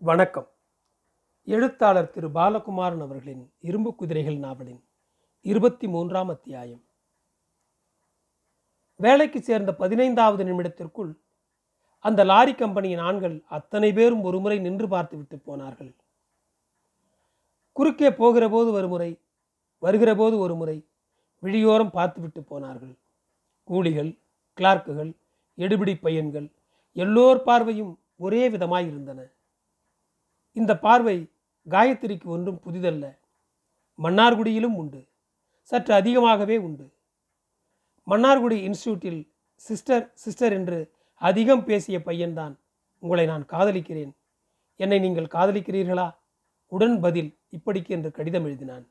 வணக்கம். எழுத்தாளர் திரு பாலகுமாரன் அவர்களின் இரும்பு குதிரைகள் நாவலின் இருபத்தி மூன்றாம் அத்தியாயம். வேலைக்கு சேர்ந்த பதினைந்தாவது நிமிடத்திற்குள் அந்த லாரி கம்பெனியின் ஆண்கள் அத்தனை பேரும் ஒருமுறை நின்று பார்த்துவிட்டு போனார்கள். குறுக்கே போகிற போது ஒருமுறை வருகிற போது ஒரு முறை விழியோரம் பார்த்துவிட்டு போனார்கள். கூலிகள் கிளார்க்குகள் எடுபிடி பையன்கள் எல்லோர் பார்வையும் ஒரே விதமாய் இருந்தன இந்த பார்வை காயத்ரிக்கு ஒன்றும் புதிதல்ல. மன்னார்குடியிலும் உண்டு. சற்று அதிகமாகவே உண்டு. மன்னார்குடி இன்ஸ்டியூட்டில் சிஸ்டர் சிஸ்டர் என்று அதிகம் பேசிய பையன்தான் உங்களை நான் காதலிக்கிறேன். என்னை நீங்கள் காதலிக்கிறீர்களா? உடன் பதில் இப்படிக்கு என்று கடிதம் எழுதினான்.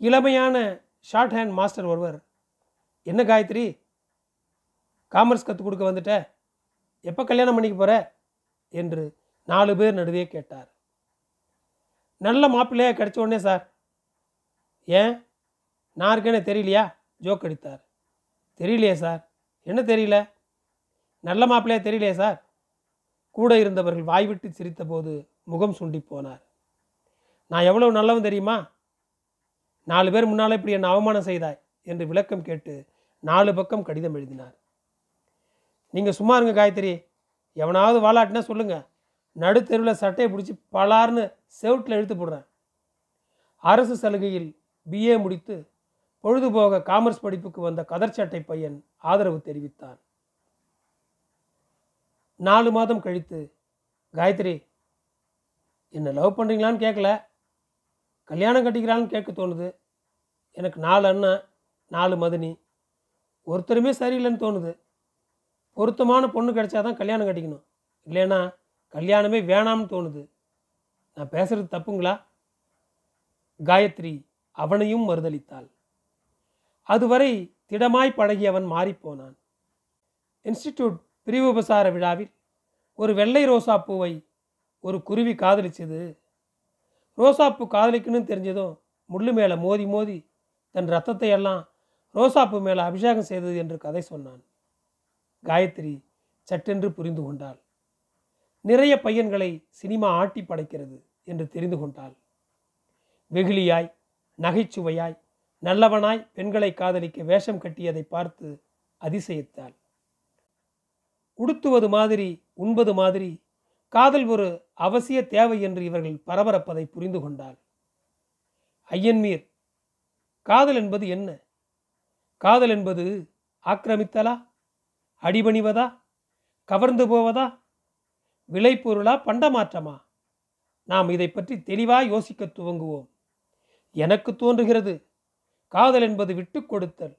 இளமையான ஷார்ட் ஹேண்ட் மாஸ்டர் ஒருவர் என்ன காயத்ரி? காமர்ஸ் கற்றுக் கொடுக்க வந்துட்ட? எப்போ கல்யாணம் பண்ணிக்க போகிற என்று நாலு பேர் நடுவே கேட்டார். நல்ல மாப்பிள்ளையாக கிடைச்ச உடனே சார் ஏன்? நான் இருக்கேன்னு தெரியலையா? ஜோக் அடித்தார். தெரியலையே சார். என்ன தெரியல? நல்ல மாப்பிள்ளையா தெரியலையே சார். கூட இருந்தவர்கள் வாய்விட்டு சிரித்தபோது முகம் சுண்டி போனார். நான் எவ்வளவு நல்லவன் தெரியுமா? நாலு பேர் முன்னால் இப்படி என்னை அவமானம் செய்தாய்? என்று விளக்கம் கேட்டு நாலு பக்கம் கடிதம் எழுதினார். நீங்கள் சும்மா இருங்க காயத்ரி. எவனாவது வாலாட்டினா சொல்லுங்கள் நடுத்தெருவில் சட்டையை பிடிச்சி பலார்னு செவுட்டில் இழுத்து போடுறேன். அரசு சலுகையில் பிஏ முடித்து பொழுதுபோக காமர்ஸ் படிப்புக்கு வந்த கதர்ச்சட்டை பையன் ஆதரவு தெரிவித்தான். நாலு மாதம் கழித்து காயத்ரி என்ன லவ் பண்ணுறீங்களான்னு கேட்கல கல்யாணம் கட்டிக்கிறான்னு கேட்க தோணுது. எனக்கு நாலு அண்ணன் நாலு மதினி. ஒருத்தருமே சரியில்லைன்னு தோணுது. பொருத்தமான பொண்ணு கிடைச்சாதான் கல்யாணம் கட்டிக்கணும். இல்லைன்னா கல்யாணமே வேணாம்னு தோணுது. நான் பேசுறது தப்புங்களா? காயத்ரி அவனையும் மறுதளித்தாள். அதுவரை திடமாய் பழகியவன் மாறிப்போனான். இன்ஸ்டிடியூட் பிரிவு உபசார விழாவில் ஒரு வெள்ளை ரோசா பூவை ஒரு குருவி காதலிச்சது. ரோசாப்பூ காதலிக்கணும்னு தெரிஞ்சதும் முள்ளு மேலே மோதி மோதி தன் ரத்தத்தை எல்லாம் ரோசாப்பூ மேலே அபிஷேகம் செய்தது என்று கதை சொன்னான். காயத்ரி சட்டென்று புரிந்து கொண்டாள். நிறைய பையன்களை சினிமா ஆட்டி படைக்கிறது என்று தெரிந்து கொண்டாள். வெகுளியாய் நகைச்சுவையாய் நல்லவனாய் பெண்களை காதலிக்க வேஷம் கட்டியதை பார்த்து அதிசயித்தாள். உடுத்துவது மாதிரி உண்பது மாதிரி காதல் ஒரு அவசிய தேவை என்று இவர்கள் பரபரப்பதை புரிந்து கொண்டாள். ஐயன்மீர் காதல் என்பது என்ன? காதல் என்பது ஆக்கிரமித்தலா? அடிபணிவதா? கவர்ந்து போவதா? விளைபொருளா பண்டமாற்றமா நாம் இதை பற்றி தெளிவாக யோசிக்க துவங்குவோம். எனக்கு தோன்றுகிறது காதல் என்பது விட்டு கொடுத்தல்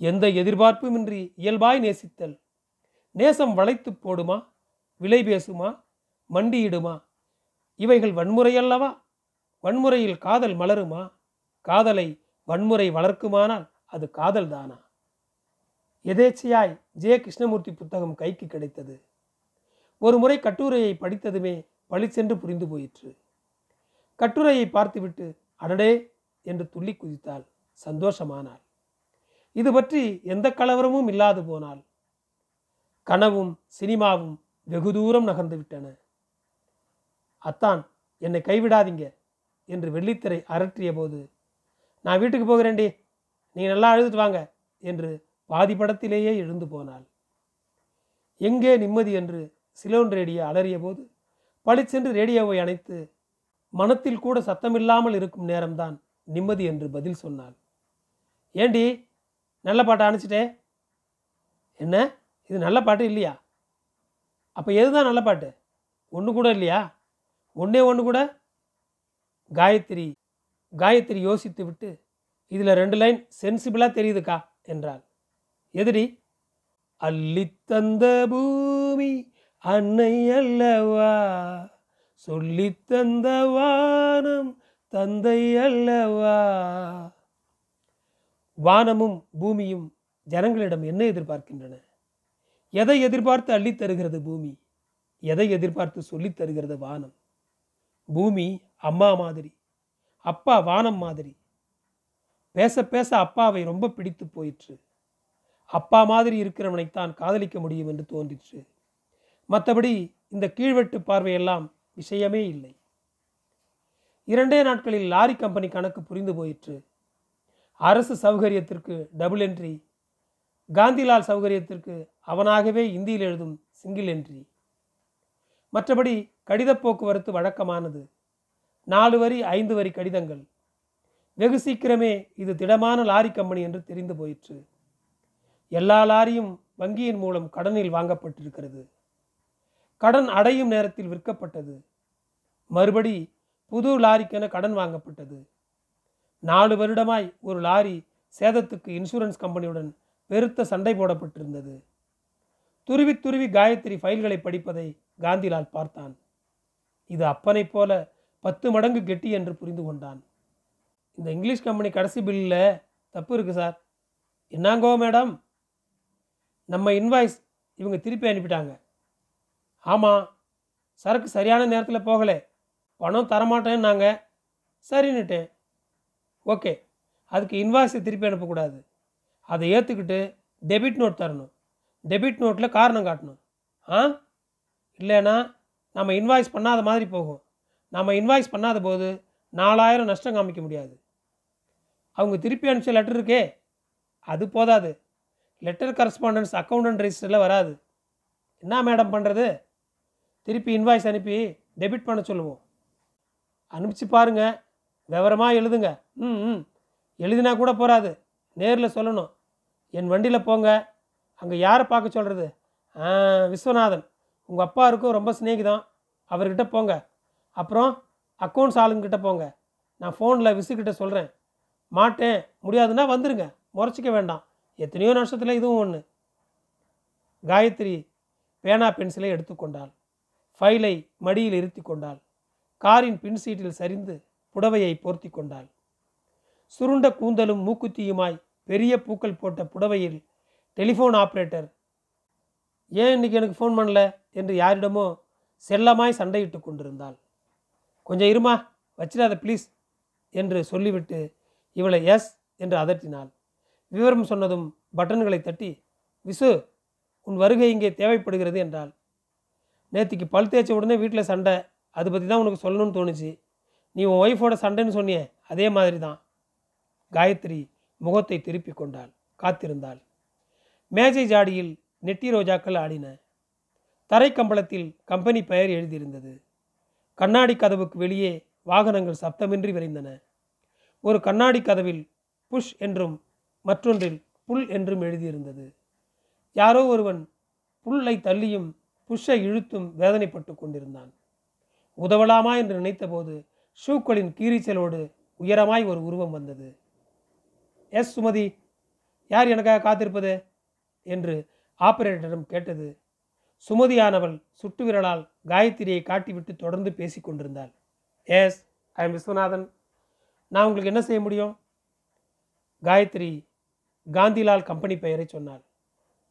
எந்த எதிர்பார்ப்புமின்றி இயல்பாய் நேசித்தல் நேசம் வளைத்து போடுமா விலை பேசுமா மண்டியிடுமா இவைகள் வன்முறையல்லவா வன்முறையில் காதல் மலருமா? காதலை வன்முறை வளர்க்குமானால் அது காதல் தானா எதேச்சையாய் ஜெய கிருஷ்ணமூர்த்தி புத்தகம் கைக்கு கிடைத்தது. ஒரு முறை கட்டுரையை படித்ததுமே பளிச்சென்று புரிந்து போயிற்று. கட்டுரையை பார்த்துவிட்டு அடடே! என்று துள்ளி குதித்தாள் சந்தோஷமானாள். இது பற்றி எந்த கலவரமும் இல்லாது போனால் கனவும் சினிமாவும் வெகு தூரம் நகர்ந்து விட்டன. அத்தான் என்னை கைவிடாதீங்க என்று வெள்ளித்திரை அரற்றிய போது நான் வீட்டுக்கு போகிறேன்டி நீ நல்லா அழுதுட்டு வாங்க என்று பாதி படத்திலேயே எழுந்து போனாள். எங்கே நிம்மதி? என்று சிலோன் ரேடியோ அலறிய போது பளிச்சென்று ரேடியோவை அணைத்து மனத்தில் கூட சத்தமில்லாமல் இருக்கும் நேரம்தான் நிம்மதி என்று பதில் சொன்னாள். ஏண்டி நல்ல பாட்டை அணைச்சிட்டே என்ன? இது நல்ல பாட்டு இல்லையா? அப்போ எதுதான் நல்ல பாட்டு? ஒன்று கூட இல்லையா? ஒன்றே ஒன்று கூட? காயத்ரி காயத்ரி யோசித்து விட்டு இதில் ரெண்டு லைன் சென்சிபிளாக தெரியுதுக்கா? என்றாள். எதிரி அள்ளித்தந்த பூமி அன்னை அல்லவா? சொல்லித்தந்த வானம் தந்தை அல்லவா? வானமும் பூமியும் ஜனங்களிடம் என்ன எதிர்பார்க்கின்றன? எதை எதிர்பார்த்து அள்ளித் தருகிறது பூமி? எதை எதிர்பார்த்து சொல்லித் தருகிறது வானம்? பூமி அம்மா மாதிரி அப்பா வானம் மாதிரி. பேச பேச அப்பாவை ரொம்ப பிடித்து போயிற்று. அப்பா மாதிரி இருக்கிறவனைத்தான் காதலிக்க முடியும் என்று தோன்றிற்று. மற்றபடி இந்த கீழ்வெட்டு பார்வையெல்லாம் விஷயமே இல்லை. இரண்டே நாட்களில் லாரி கம்பெனி கணக்கு புரிந்து போயிற்று. அரசு சௌகரியத்திற்கு டபுள் என்ட்ரி காந்திலால் சௌகரியத்திற்கு அவனாகவே இந்தியில் எழுதும் சிங்கிள் என்ட்ரி மற்றபடி கடித போக்குவரத்து வழக்கமானது. நாலு வரி ஐந்து வரி கடிதங்கள். வெகு சீக்கிரமே இது திடமான லாரி கம்பெனி என்று தெரிந்து போயிற்று. எல்லா லாரியும் வங்கியின் மூலம் கடனில் வாங்கப்பட்டிருக்கிறது. கடன் அடையும் நேரத்தில் விற்கப்பட்டது. மறுபடி புது லாரிக்கென கடன் வாங்கப்பட்டது. நாலு வருடமாய் ஒரு லாரி சேதத்துக்கு இன்சூரன்ஸ் கம்பெனியுடன் பெருத்த சண்டை போடப்பட்டிருந்தது. துருவி துருவி காயத்ரி ஃபைல்களை படிப்பதை காந்திலால் பார்த்தான். இது அப்பனைப் போல பத்து மடங்கு கெட்டி என்று புரிந்து கொண்டான். இந்த இங்கிலீஷ் கம்பெனி கடைசி பில்லில் தப்பு இருக்குது சார். என்னாங்கோ மேடம்? நம்ம இன்வாய்ஸ் இவங்க திருப்பி அனுப்பிட்டாங்க. ஆமாம் சரக்கு சரியான நேரத்தில் போகலை. பணம் தரமாட்டேன்னாங்க சரின்னுட்டேன் ஓகே அதுக்கு இன்வாய்ஸை திருப்பி அனுப்பக்கூடாது. அதை ஏற்றுக்கிட்டு டெபிட் நோட் தரணும். டெபிட் நோட்டில் காரணம் காட்டணும். ஆ? இல்லைன்னா நம்ம இன்வாய்ஸ் பண்ணாத மாதிரி போகும். நம்ம இன்வாய்ஸ் பண்ணாத போது நாலாயிரம் நஷ்டம் காமிக்க முடியாது. அவங்க திருப்பி அனுப்பிச்ச லெட்டர் இருக்கே அது போதாது. லெட்டர் கரஸ்பாண்டன்ஸ் அக்கௌண்டன்ட் ரெஜிஸ்டரில் வராது. என்ன மேடம் பண்ணுறது திருப்பி இன்வாய்ஸ் அனுப்பி டெபிட் பண்ண சொல்லுவோம். அனுப்பிச்சு பாருங்க. விவரமாக எழுதுங்க. ம் ம். எழுதினா கூட போகாது நேரில் சொல்லணும். என் வண்டியில் போங்க. அங்கே யாரை பார்க்க சொல்கிறது விஸ்வநாதன். உங்கள் அப்பா இருக்கும் ரொம்ப சிநேகிதம். அவர்கிட்ட போங்க. அப்புறம் அக்கௌண்ட்ஸ் ஆளுங்கிட்ட போங்க. நான் ஃபோனில் விசுக்கிட்ட சொல்கிறேன் மாட்டேன். முடியாதுன்னா வந்துருங்க. முறைச்சிக்க வேண்டாம். எத்தனையோ நஷ்டத்தில் இதுவும் ஒன்று காயத்ரி பேனா பென்சிலை எடுத்துக்கொண்டாள். ஃபைலை மடியில் இருத்தி கொண்டாள். காரின் பின் சீட்டில் சரிந்து புடவையை போர்த்தி கொண்டாள். சுருண்ட கூந்தலும் மூக்குத்தியுமாய் பெரிய பூக்கள் போட்ட புடவையில் டெலிஃபோன் ஆப்ரேட்டர் ஏன் இன்னைக்கு எனக்கு ஃபோன் பண்ணல? என்று யாரிடமோ செல்லமாய் சண்டையிட்டு கொண்டிருந்தாள். கொஞ்சம் இருமா வச்சிடாத ப்ளீஸ் என்று சொல்லிவிட்டு இவளை எஸ் என்று அதட்டினாள். விவரம் சொன்னதும் பட்டன்களை தட்டி விசு உன் வருகை இங்கே தேவைப்படுகிறது என்றாள். நேற்றுக்கு பல் தேய்ச்ச உடனே வீட்டில் சண்டை. அதை பற்றி தான் உனக்கு சொல்லணும்னு தோணுச்சு. நீ உன் ஒய்ஃபோட சண்டைன்னு சொன்னியே அதே மாதிரி தான். காயத்ரி முகத்தை திருப்பி கொண்டாள் காத்திருந்தாள். மேஜை ஜாடியில் நெட்டி ரோஜாக்கள் ஆடின. தரைக்கம்பளத்தில் கம்பெனி பெயர் எழுதியிருந்தது. கண்ணாடி கதவுக்கு வெளியே வாகனங்கள் சப்தமின்றி விரைந்தன. ஒரு கண்ணாடி கதவில் புஷ் என்றும் மற்றொன்றில் புல் என்றும் எழுதியிருந்தது. யாரோ ஒருவன் புல்லை தள்ளியும் புஷ்ஷை இழுத்தும் வேதனைப்பட்டு கொண்டிருந்தான். உதவலாமா என்று நினைத்தபோது ஷூக்களின் கீரிச்சலோடு உயரமாய் ஒரு உருவம் வந்தது. எஸ் சுமதி யார் எனக்காக காத்திருப்பது? என்று ஆபரேட்டரிடம் கேட்டது. சுமதியானவள் சுட்டு விரலால் காயத்ரியை காட்டிவிட்டு தொடர்ந்து பேசி கொண்டிருந்தாள். Yes I am Viswanathan. நான் உங்களுக்கு என்ன செய்ய முடியும்? காயத்ரி காந்திலால் கம்பெனி பெயரை சொன்னாள்.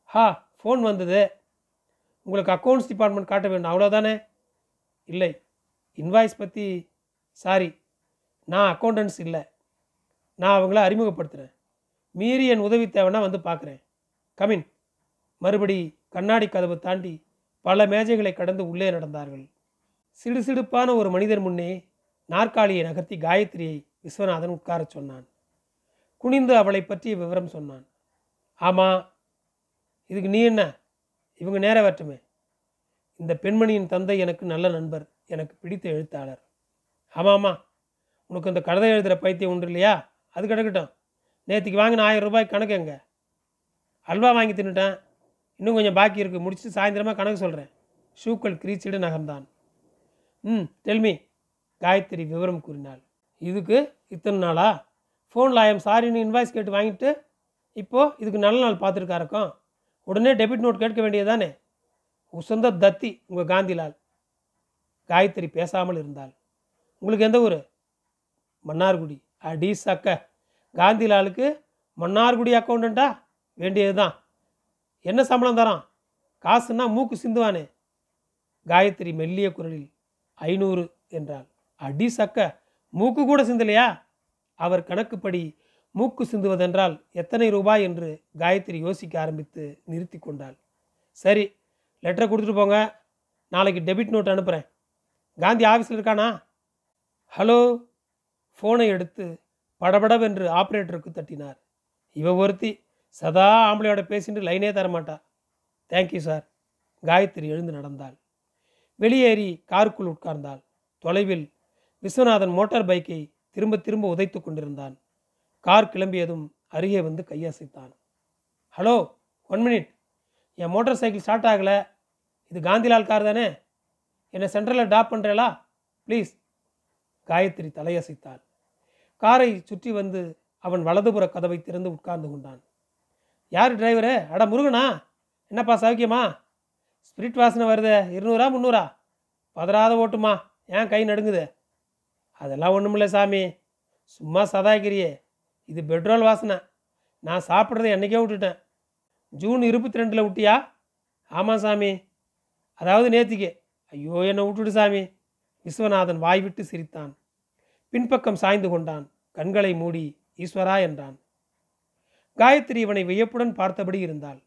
ஹா ஃபோன் வந்தது. உங்களுக்கு அக்கௌண்ட்ஸ் டிபார்ட்மெண்ட் காட்ட வேண்டும். அவ்வளோதானே இல்லை. இன்வாய்ஸ் பற்றி சாரி நான் அக்கௌண்டன்ஸ் இல்லை. நான் அவங்கள அறிமுகப்படுத்துகிறேன் மீறி என் உதவி தேவைன்னா வந்து பார்க்குறேன். கமின் மறுபடி கண்ணாடி கதவு தாண்டி பல மேஜைகளை கடந்து உள்ளே நடந்தார்கள். சிடுசிடுப்பான ஒரு மனிதர் முன்னே நாற்காலியை நகர்த்தி காயத்ரியை விஸ்வநாதன் உட்காரச் சொன்னான். குனிந்து அவளை பற்றிய விவரம் சொன்னான். ஆமாம் இதுக்கு நீ என்ன? இவங்க நேர வரட்டுமே. இந்த பெண்மணியின் தந்தை எனக்கு நல்ல நண்பர் எனக்கு பிடித்த எழுத்தாளர். ஆமாம் ஆமாம் உனக்கு இந்த கதை எழுதுகிற பைத்தியம் உண்டு இல்லையா? அது கிடக்கட்டும். நேற்றுக்கு வாங்கின ஆயிரம் ரூபாய் கணக்கு எங்க? அல்வா வாங்கி தின்னுட்டேன். இன்னும் கொஞ்சம் பாக்கி இருக்குது முடிச்சுட்டு சாயந்தரமாக கணக்கு சொல்கிறேன் ஷூக்கள் கிரீச்சிடு நகர்ந்தான். ம் டெல்மி காயத்ரி விவரம் கூறினாள். இதுக்கு இத்தனை நாளா? ஃபோனில் ஐஎம் சாரின்னு இன்வாய்ஸ் கேட்டு வாங்கிட்டு இப்போது இதுக்கு நல்ல நாள் பார்த்துருக்காருக்கும். உடனே டெபிட் நோட் கேட்க வேண்டியதானே உசந்த தத்தி உங்கள் காந்திலால். காயத்ரி பேசாமல் இருந்தால் உங்களுக்கு எந்த ஊர்? மன்னார்குடி. அடி சக்க. காந்திலாலுக்கு மன்னார்குடி அக்கௌண்டண்ட்டா வேண்டியது தான் என்ன சம்பளம் தரான்? காசுன்னா மூக்கு சிந்துவானே? காயத்ரி மெல்லிய குரலில் ஐநூறு என்றாள். அடி சக்க. மூக்கு கூட சிந்தலையா? அவர் கணக்குப்படி மூக்கு சிந்துவதென்றால் எத்தனை ரூபாய் என்று காயத்ரி யோசிக்க ஆரம்பித்து நிறுத்தி கொண்டாள். சரி லெட்டரை கொடுத்துட்டு போங்க. நாளைக்கு டெபிட் நோட் அனுப்புகிறேன் காந்தி ஆஃபீஸில் இருக்கானா? ஹலோ ஃபோனை எடுத்து படபடவென்று ஆப்ரேட்டருக்கு தட்டினார். இவ ஒருத்தி சதா ஆம்பளையோட பேசிட்டு லைனே தரமாட்டா தேங்க்யூ சார் காயத்ரி எழுந்து நடந்தாள். வெளியேறி காருக்குள் உட்கார்ந்தாள். தொலைவில் விஸ்வநாதன் மோட்டார் பைக்கை திரும்ப திரும்ப உதைத்து கொண்டிருந்தான். கார் கிளம்பியதும் அருகே வந்து கையசைத்தான். ஹலோ ஒன் மினிட் என் மோட்டார் சைக்கிள் ஸ்டார்ட் ஆகலை. இது காந்திலால் கார் தானே? என்னை சென்ட்ரலில் டாப் பண்ணுறேளா ப்ளீஸ் காயத்ரி தலையசைத்தாள். காரை சுற்றி வந்து அவன் வலதுபுற கதவை திறந்து உட்கார்ந்து கொண்டான். யார் டிரைவரு அட முருகனா? என்னப்பா சௌக்கியமா? ஸ்பிரிட் வாசனை வருதே. இருநூறா முந்நூறா? பதறாத ஓட்டுமா? ஏன் கை நடுங்குது? அதெல்லாம் ஒன்றுமில்ல சாமி. சும்மா சதாகிரியே. இது பெட்ரோல் வாசனை. நான் சாப்பிட்றதை என்றைக்கே விட்டுட்டேன். ஜூன் இருபத்தி ரெண்டில் விட்டியா? ஆமாம் சாமி. அதாவது நேத்திக்கு. ஐயோ என்னை விட்டுடு சாமி. விஸ்வநாதன் வாய்விட்டு சிரித்தான். பின்பக்கம் சாய்ந்து கொண்டான். கண்களை மூடி ஈஸ்வரா என்றான். காயத்ரி இவனை வியப்புடன் பார்த்தபடி இருந்தாள்.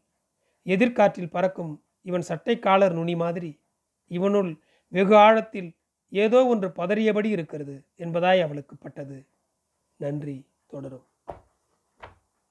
எதிர்காற்றில் பறக்கும் இவன் சட்டை காலர் நுனி மாதிரி. இவனுள் வெகு ஆழத்தில் ஏதோ ஒன்று பதறியபடி இருக்கிறது என்பதாய் அவளுக்கு பட்டது. நன்றி தொடரும்.